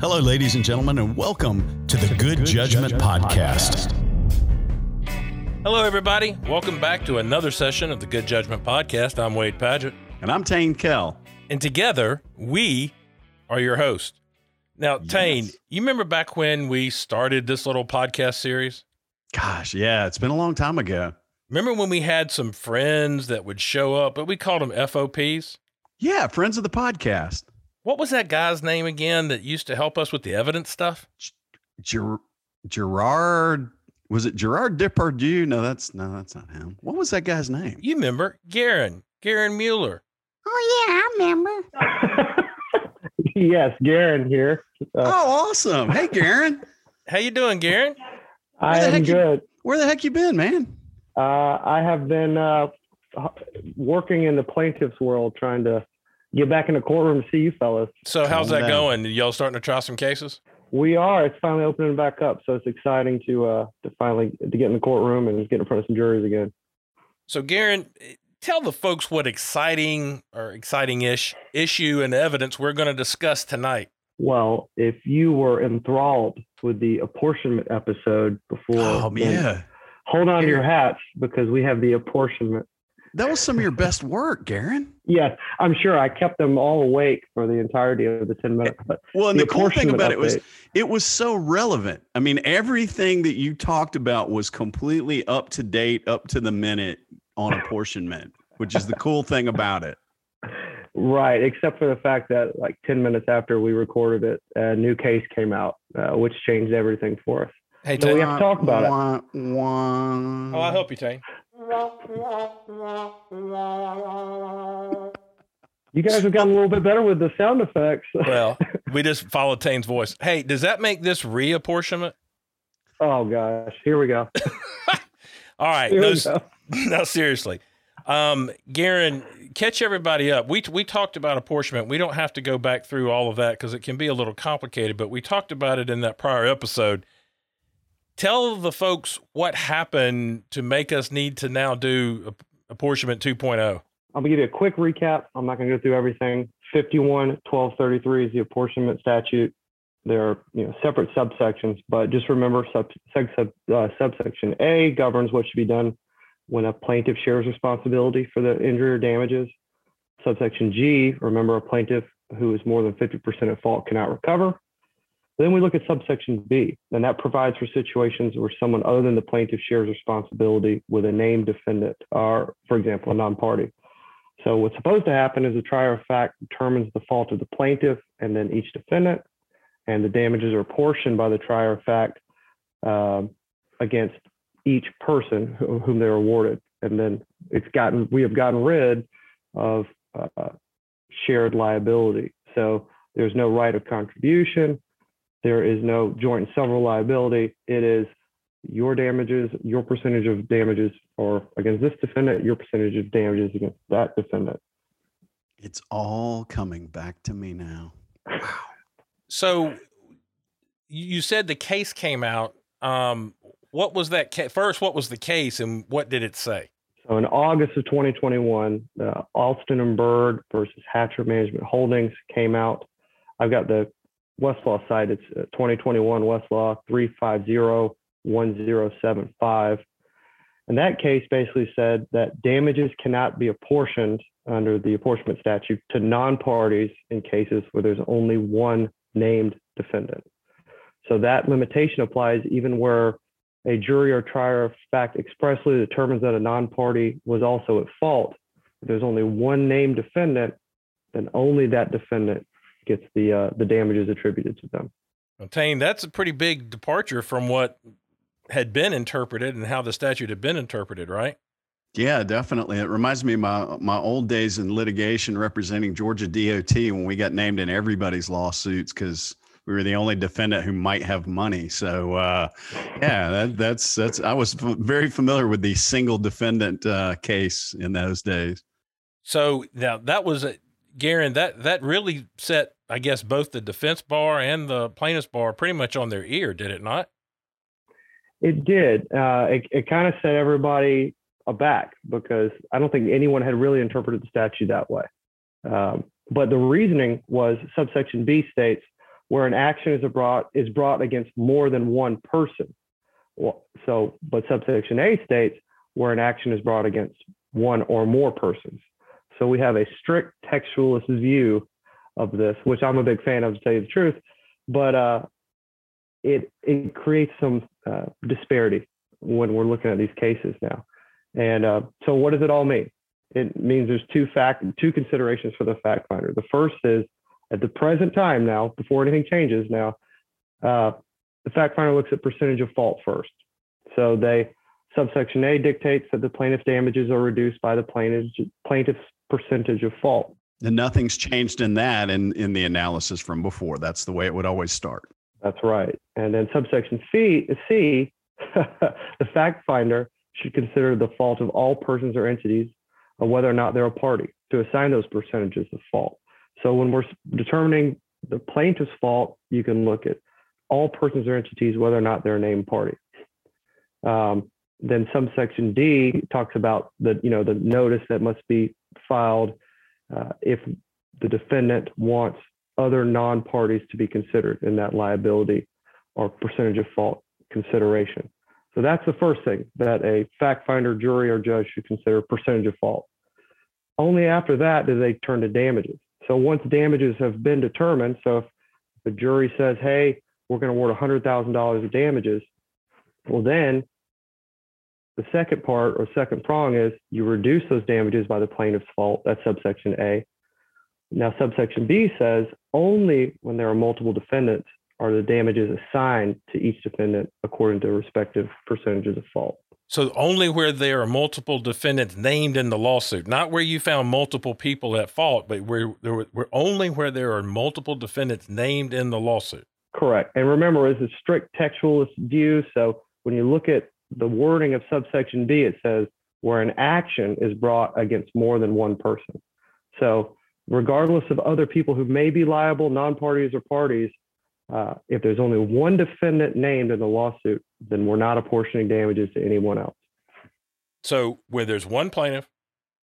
Hello, ladies and gentlemen, and welcome to the Good, Judgment, Podcast. Hello, everybody. Welcome back to another session of the Good Judgment Podcast. I'm Wade Padgett. And I'm Tain Kell. And together, we are your host. Now, Tain, you remember back when we started this little podcast series? Gosh, yeah, it's been a long time ago. Remember when we had some friends that would show up, but we called them FOPs? Yeah, friends of the podcast. What was that guy's name again that used to help us with the evidence stuff? Ger- Gerard was it Gerard Depardieu? No, that's no, that's not him. What was that guy's name? You remember Garon, Garon Muller. Oh yeah, I remember. yes, Garon here. Uh, oh, awesome! Hey, Garon. How you doing, Garon? I am good. You, where the heck you been, man? Uh, I have been uh, working in the plaintiff's world, trying to get back in the courtroom to see you fellas. So how's that going? Y'all starting to try some cases? We are. It's finally opening back up, so it's exciting to uh to finally to get in the courtroom and get in front of some juries again. So, Garon, tell the folks what exciting or exciting-ish issue and evidence we're going to discuss tonight. Well, if you were enthralled with the apportionment episode before, oh yeah, hold on to your hats because we have the apportionment that was some of your best work, Garon. Yes, I'm sure. I kept them all awake for the entirety of the 10 minutes. But well, and the, the cool thing about update, it was it was so relevant. I mean, everything that you talked about was completely up to date, up to the minute on apportionment, which is the cool thing about it. Right, except for the fact that like 10 minutes after we recorded it, a new case came out, uh, which changed everything for us. Hey, so we have to talk about wah, it. Wah. Oh, I help you, Tain. You guys have gotten a little bit better with the sound effects. well, we just followed Tain's voice. Hey, does that make this reapportionment? Oh gosh, here we go. All right, no, no, seriously, um, Garon, catch everybody up. We we talked about apportionment. We don't have to go back through all of that because it can be a little complicated. But we talked about it in that prior episode tell the folks what happened to make us need to now do apportionment 2.0. I'm gonna give you a quick recap. I'm not gonna go through everything. 51 1233 is the apportionment statute. There are you know separate subsections, but just remember sub, sub, sub uh, subsection A governs what should be done when a plaintiff shares responsibility for the injury or damages. Subsection G, remember a plaintiff who is more than 50% at fault cannot recover. Then we look at subsection B, and that provides for situations where someone other than the plaintiff shares responsibility with a named defendant, or, for example, a non-party. So what's supposed to happen is the trier of fact determines the fault of the plaintiff and then each defendant, and the damages are apportioned by the trier of fact uh, against each person whom they're awarded. And then it's gotten we have gotten rid of uh, shared liability. So there's no right of contribution there is no joint and several liability. It is your damages, your percentage of damages or against this defendant, your percentage of damages against that defendant. It's all coming back to me now. Wow. So you said the case came out. Um, what was that ca- first? What was the case and what did it say? So in August of 2021, uh, Alston and Bird versus Hatcher Management Holdings came out. I've got the Westlaw cite, it's uh, 2021 Westlaw 3501075. And that case basically said that damages cannot be apportioned under the apportionment statute to non parties in cases where there's only one named defendant. So that limitation applies even where a jury or trier of fact expressly determines that a non party was also at fault. If there's only one named defendant, then only that defendant gets the uh, the damages attributed to them. Tain, that's a pretty big departure from what had been interpreted and how the statute had been interpreted, right? Yeah, definitely. It reminds me of my my old days in litigation representing Georgia DOT when we got named in everybody's lawsuits because we were the only defendant who might have money. So uh, yeah, that, that's that's I was f- very familiar with the single defendant uh, case in those days. So now that was a, Garon, that that really set, I guess, both the defense bar and the plaintiff's bar pretty much on their ear, did it not? It did. Uh, it it kind of set everybody aback because I don't think anyone had really interpreted the statute that way. Um, but the reasoning was subsection B states where an action is brought is brought against more than one person. Well, so, but subsection A states where an action is brought against one or more persons. So we have a strict textualist view of this, which I'm a big fan of, to tell you the truth. But uh, it it creates some uh, disparity when we're looking at these cases now. And uh, so, what does it all mean? It means there's two fact two considerations for the fact finder. The first is at the present time now, before anything changes now, uh, the fact finder looks at percentage of fault first. So they subsection A dictates that the plaintiff's damages are reduced by the plaintiff's plaintiff's percentage of fault. And nothing's changed in that in, in the analysis from before. That's the way it would always start. That's right. And then subsection C, C the fact finder should consider the fault of all persons or entities of whether or not they're a party to assign those percentages of fault. So when we're determining the plaintiff's fault, you can look at all persons or entities, whether or not they're a named party. Um, then subsection D talks about the, you know, the notice that must be filed uh, if the defendant wants other non-parties to be considered in that liability or percentage of fault consideration. So that's the first thing that a fact finder, jury, or judge should consider percentage of fault. Only after that do they turn to damages. So once damages have been determined, so if the jury says, hey, we're going to award $100,000 of damages, well, then the second part or second prong is you reduce those damages by the plaintiff's fault. That's subsection A. Now, subsection B says only when there are multiple defendants are the damages assigned to each defendant according to respective percentages of fault. So only where there are multiple defendants named in the lawsuit, not where you found multiple people at fault, but where there were, where only where there are multiple defendants named in the lawsuit. Correct. And remember, it's a strict textualist view. So when you look at the wording of subsection B, it says where an action is brought against more than one person. So regardless of other people who may be liable, non-parties or parties, uh, if there's only one defendant named in the lawsuit, then we're not apportioning damages to anyone else. So where there's one plaintiff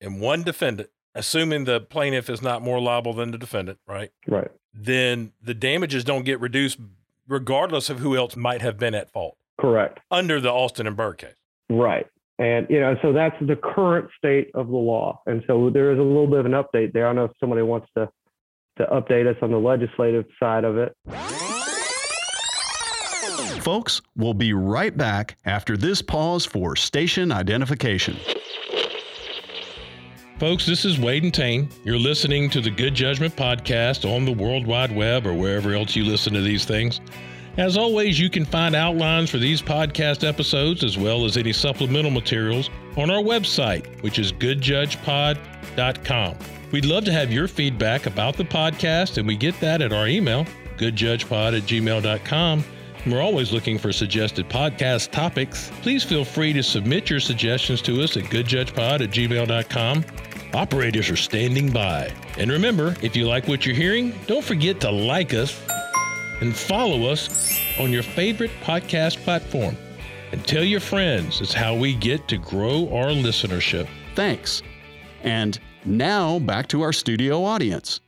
and one defendant, assuming the plaintiff is not more liable than the defendant, right? Right. Then the damages don't get reduced regardless of who else might have been at fault. Correct. Under the Alston and Bird case. Right. And you know, so that's the current state of the law. And so there is a little bit of an update there. I don't know if somebody wants to to update us on the legislative side of it. Folks, we'll be right back after this pause for station identification. Folks, this is Wade and Tain. You're listening to the Good Judgment Podcast on the World Wide Web or wherever else you listen to these things. As always, you can find outlines for these podcast episodes as well as any supplemental materials on our website, which is goodjudgepod.com. We'd love to have your feedback about the podcast, and we get that at our email, goodjudgepod at gmail.com. We're always looking for suggested podcast topics. Please feel free to submit your suggestions to us at goodjudgepod at gmail.com. Operators are standing by. And remember, if you like what you're hearing, don't forget to like us and follow us on your favorite podcast platform. And tell your friends. It's how we get to grow our listenership. Thanks. And now back to our studio audience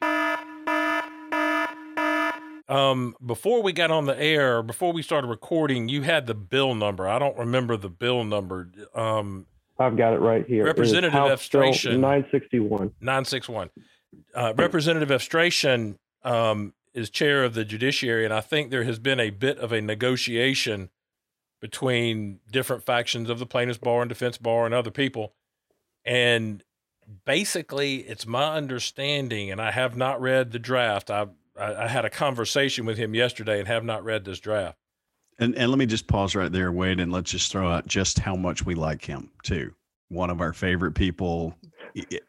um, before we got on the air, before we started recording, you had the bill number. I don't remember the bill number. Um, I've got it right here. Representative Efstration, 961. 961. Uh, Representative Efstration um, is chair of the judiciary, and I think there has been a bit of a negotiation between different factions of the plaintiffs' bar and defense bar and other people. And basically, it's my understanding, and I have not read the draft. I I, had a conversation with him yesterday and have not read this draft. And and let me just pause right there, Wade, and let's just throw out just how much we like him too. One of our favorite people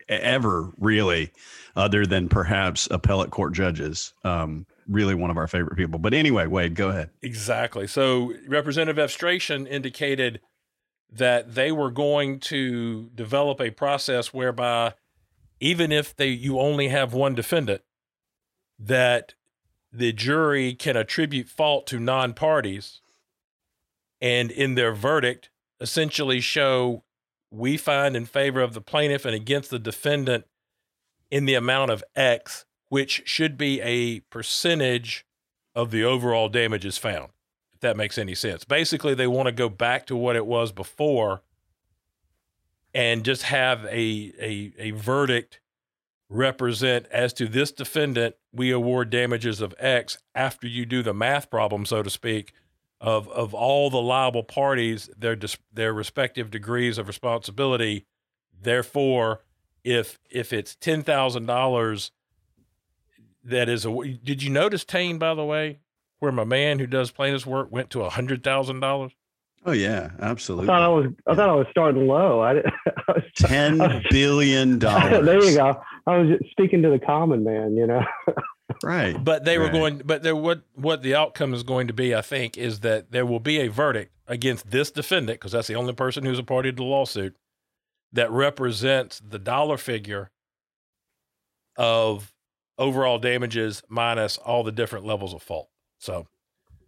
ever, really, other than perhaps appellate court judges. Um, really one of our favorite people. But anyway, Wade, go ahead. Exactly. So Representative Efstration indicated that they were going to develop a process whereby even if they you only have one defendant, that the jury can attribute fault to non parties and in their verdict essentially show we find in favor of the plaintiff and against the defendant in the amount of X, which should be a percentage of the overall damages found, if that makes any sense. Basically, they want to go back to what it was before and just have a, a, a verdict represent as to this defendant, we award damages of X after you do the math problem, so to speak, of, of all the liable parties, their, their respective degrees of responsibility. Therefore, if if it's ten thousand dollars that is a did you notice Tain by the way where my man who does plaintiff's work went to a hundred thousand dollars? Oh yeah absolutely. I thought i was i thought i was starting low. I, I was, ten I was, billion dollars there you go. I was speaking to the common man you know right but they right. were going but there what what the outcome is going to be i think is that there will be a verdict against this defendant because that's the only person who's a party to the lawsuit that represents the dollar figure of overall damages minus all the different levels of fault. So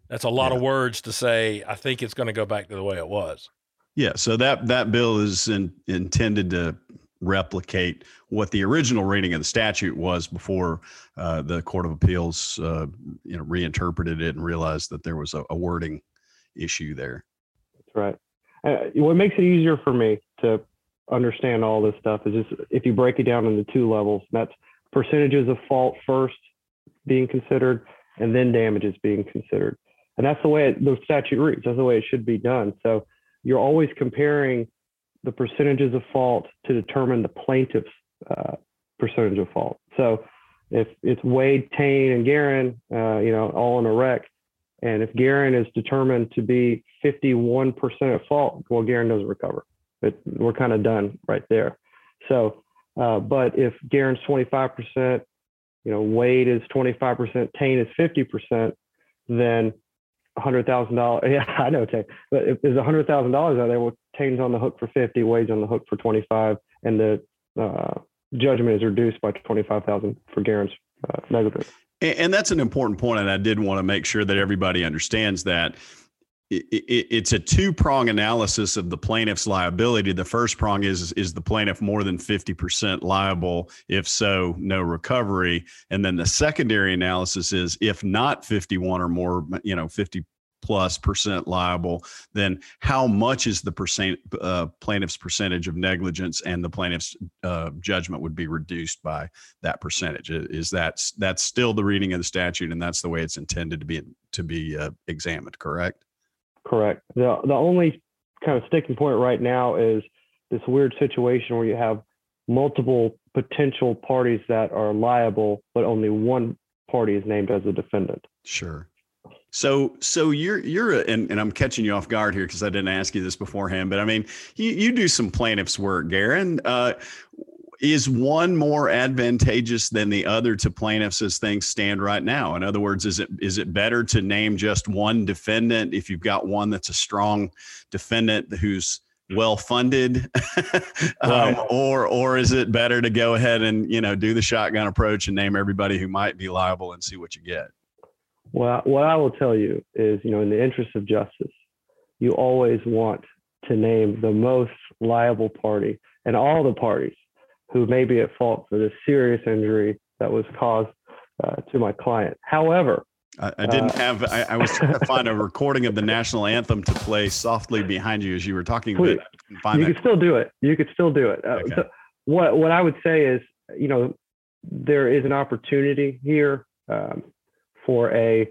that's a lot yeah. of words to say. I think it's going to go back to the way it was. Yeah. So that that bill is in, intended to replicate what the original reading of the statute was before uh, the Court of Appeals, uh, you know, reinterpreted it and realized that there was a, a wording issue there. That's right. Uh, what makes it easier for me to understand all this stuff is just if you break it down into two levels, that's percentages of fault first being considered and then damages being considered. And that's the way it, the statute reads. That's the way it should be done. So you're always comparing the percentages of fault to determine the plaintiff's uh, percentage of fault. So if it's Wade, Tain, and Garon, uh, you know, all in a wreck, and if Garon is determined to be 51% at fault, well, Garon doesn't recover. But we're kind of done right there. So, uh, but if Garon's 25%, you know, Wade is 25%, Tain is 50%, then $100,000. Yeah, I know Tain, but if there's $100,000 out there, well, Tain's on the hook for 50, Wade's on the hook for 25, and the uh, judgment is reduced by 25,000 for Garon's uh, negligence. And that's an important point, and I did want to make sure that everybody understands that it, it, it's a two prong analysis of the plaintiff's liability. The first prong is is the plaintiff more than 50% liable? If so, no recovery. And then the secondary analysis is if not 51 or more, you know, 50 plus percent liable, then how much is the percent uh, plaintiff's percentage of negligence and the plaintiff's uh, judgment would be reduced by that percentage? Is that that's still the reading of the statute, and that's the way it's intended to be to be uh, examined? Correct. Correct. The the only kind of sticking point right now is this weird situation where you have multiple potential parties that are liable, but only one party is named as a defendant. Sure. So, so you're you're a, and, and I'm catching you off guard here because I didn't ask you this beforehand, but I mean, you, you do some plaintiff's work, Garon. Uh, is one more advantageous than the other to plaintiffs as things stand right now? In other words, is it is it better to name just one defendant if you've got one that's a strong defendant who's well funded, um, or or is it better to go ahead and you know do the shotgun approach and name everybody who might be liable and see what you get? Well, what I will tell you is, you know, in the interest of justice, you always want to name the most liable party and all the parties who may be at fault for this serious injury that was caused uh, to my client. However, I, I didn't uh, have. I, I, was trying to find a recording of the national anthem to play softly behind you as you were talking. Please, you can still do it. You could still do it. Uh, okay. so what what I would say is, you know, there is an opportunity here um, for a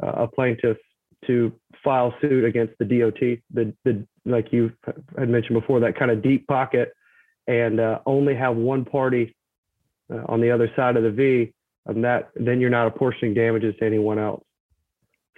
a plaintiff to file suit against the DOT, the the like you had mentioned before, that kind of deep pocket and uh, only have one party uh, on the other side of the V, and that then you're not apportioning damages to anyone else.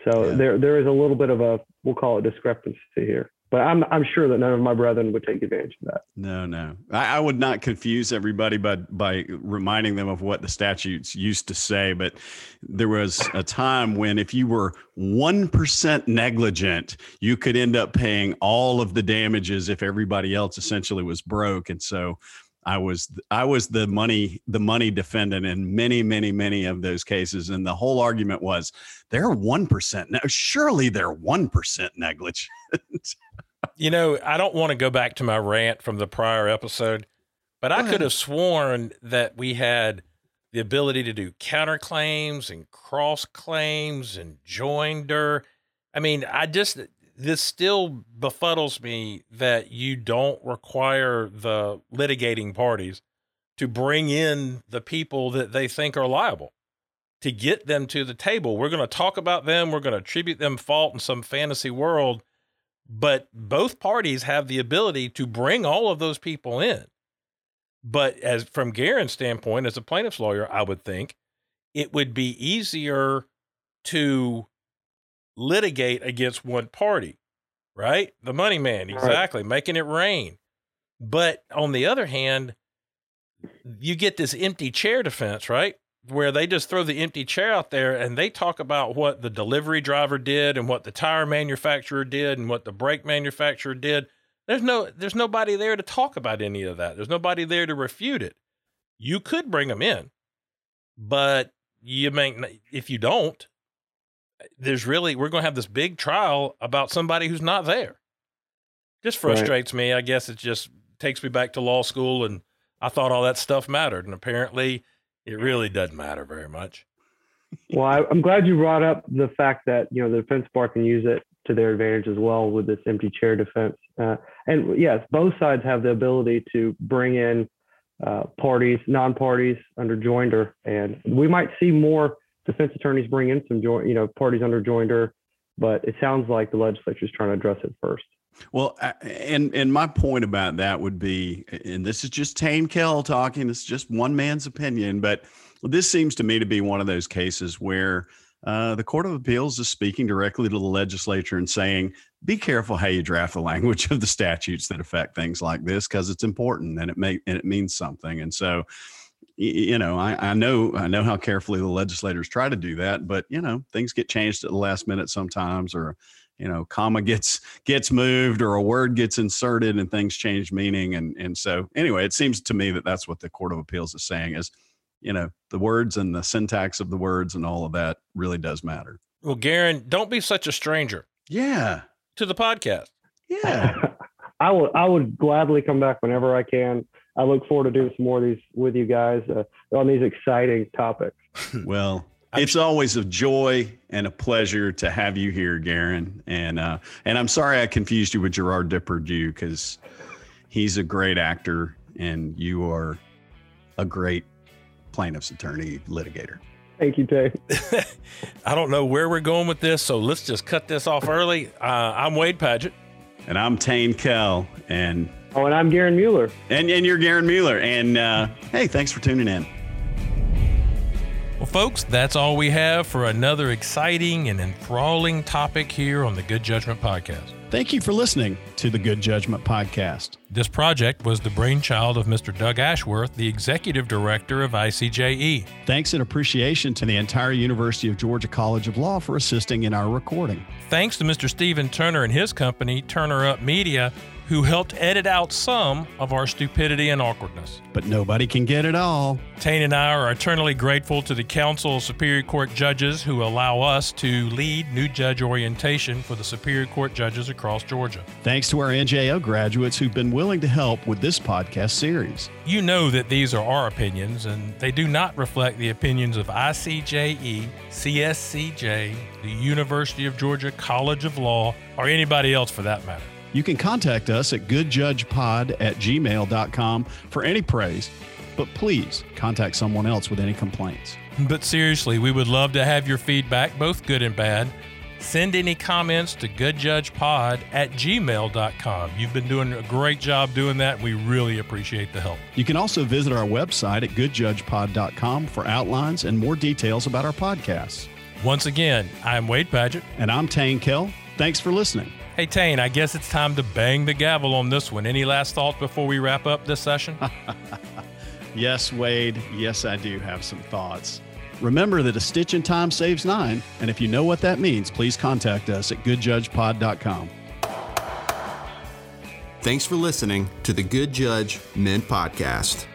So yeah. there there is a little bit of a we'll call it discrepancy here but I'm I'm sure that none of my brethren would take advantage of that. No, no, I, I, would not confuse everybody by by reminding them of what the statutes used to say. But there was a time when if you were one percent negligent, you could end up paying all of the damages if everybody else essentially was broke, and so. I was I was the money the money defendant in many many many of those cases, and the whole argument was they're one percent now. Surely they're one percent negligent. you know, I don't want to go back to my rant from the prior episode, but I could have sworn that we had the ability to do counterclaims and cross claims and joinder. I mean, I just this still befuddles me that you don't require the litigating parties to bring in the people that they think are liable to get them to the table. We're going to talk about them, we're going to attribute them fault in some fantasy world, but both parties have the ability to bring all of those people in. But as from Garon's standpoint, as a plaintiff's lawyer, I would think it would be easier to litigate against one party, right? The money man, exactly, right. making it rain. But on the other hand, you get this empty chair defense, right? Where they just throw the empty chair out there and they talk about what the delivery driver did and what the tire manufacturer did and what the brake manufacturer did. There's no there's nobody there to talk about any of that. There's nobody there to refute it. You could bring them in, but you may if you don't, there's really we're going to have this big trial about somebody who's not there. Just frustrates right. me. I guess it just takes me back to law school and I thought all that stuff mattered and apparently it really doesn't matter very much. Well, I, am glad you brought up the fact that you know the defense bar can use it to their advantage as well with this empty chair defense. Uh, and yes, both sides have the ability to bring in uh, parties, non-parties under joinder, and we might see more defense attorneys bring in some joint, you know, parties under joinder. But it sounds like the legislature is trying to address it first. Well, and and my point about that would be, and this is just Tain Kell talking. It's just one man's opinion, but this seems to me to be one of those cases where uh, the Court of Appeals is speaking directly to the legislature and saying, be careful how you draft the language of the statutes that affect things like this because it's important and it may and it means something. And so, you know, I, I know I know how carefully the legislators try to do that, but you know, things get changed at the last minute sometimes, or you know, comma gets gets moved or a word gets inserted and things change meaning. And and so anyway, it seems to me that that's what the Court of Appeals is saying is you know the words and the syntax of the words and all of that really does matter. Well garon don't be such a stranger yeah. to the podcast. Yeah. I will i would gladly come back whenever i can. I look forward to doing some more of these with you guys uh, on these exciting topics. Well it's always a joy and a pleasure to have you here, Garon. And uh, and I'm sorry I confused you with Gerard Depardieu because he's a great actor and you are a great plaintiff's attorney litigator. Thank you, Tay. I don't know where we're going with this, so let's just cut this off early. Uh, I'm Wade Padgett, And I'm Tain Kell. And oh, and I'm Garon Muller. And, and you're Garon Muller. And uh, hey, thanks for tuning in. Well, folks, that's all we have for another exciting and enthralling topic here on the Good Judgment Podcast. Thank you for listening to the Good Judgment Podcast. This project was the brainchild of Mr. Doug Ashworth, the Executive Director of ICJE. Thanks and appreciation to the entire University of Georgia College of Law for assisting in our recording. Thanks to Mr. Stephen Turner and his company, Turner Up Media, who helped edit out some of our stupidity and awkwardness. But nobody can get it all. Tain and I are eternally grateful to the Council of Superior Court Judges who allow us to lead new judge orientation for the Superior Court judges across Georgia. Thanks to our NJO graduates who've been willing to help with this podcast series. You know that these are our opinions, and they do not reflect the opinions of ICJE, CSCJ, the University of Georgia College of Law, or anybody else for that matter. You can contact us at goodjudgepod at gmail.com for any praise, but please contact someone else with any complaints. But seriously, we would love to have your feedback, both good and bad. Send any comments to goodjudgepod at gmail.com. You've been doing a great job doing that. We really appreciate the help. You can also visit our website at goodjudgepod.com for outlines and more details about our podcasts. Once again, I'm Wade Padgett. And I'm Tain Kell. Thanks for listening. Hey, Tain, I guess it's time to bang the gavel on this one. Any last thoughts before we wrap up this session? yes, Wade. Yes, I do have some thoughts. Remember that a stitch in time saves nine, and if you know what that means, please contact us at goodjudgepod.com. Thanks for listening to the Good Judge Men Podcast.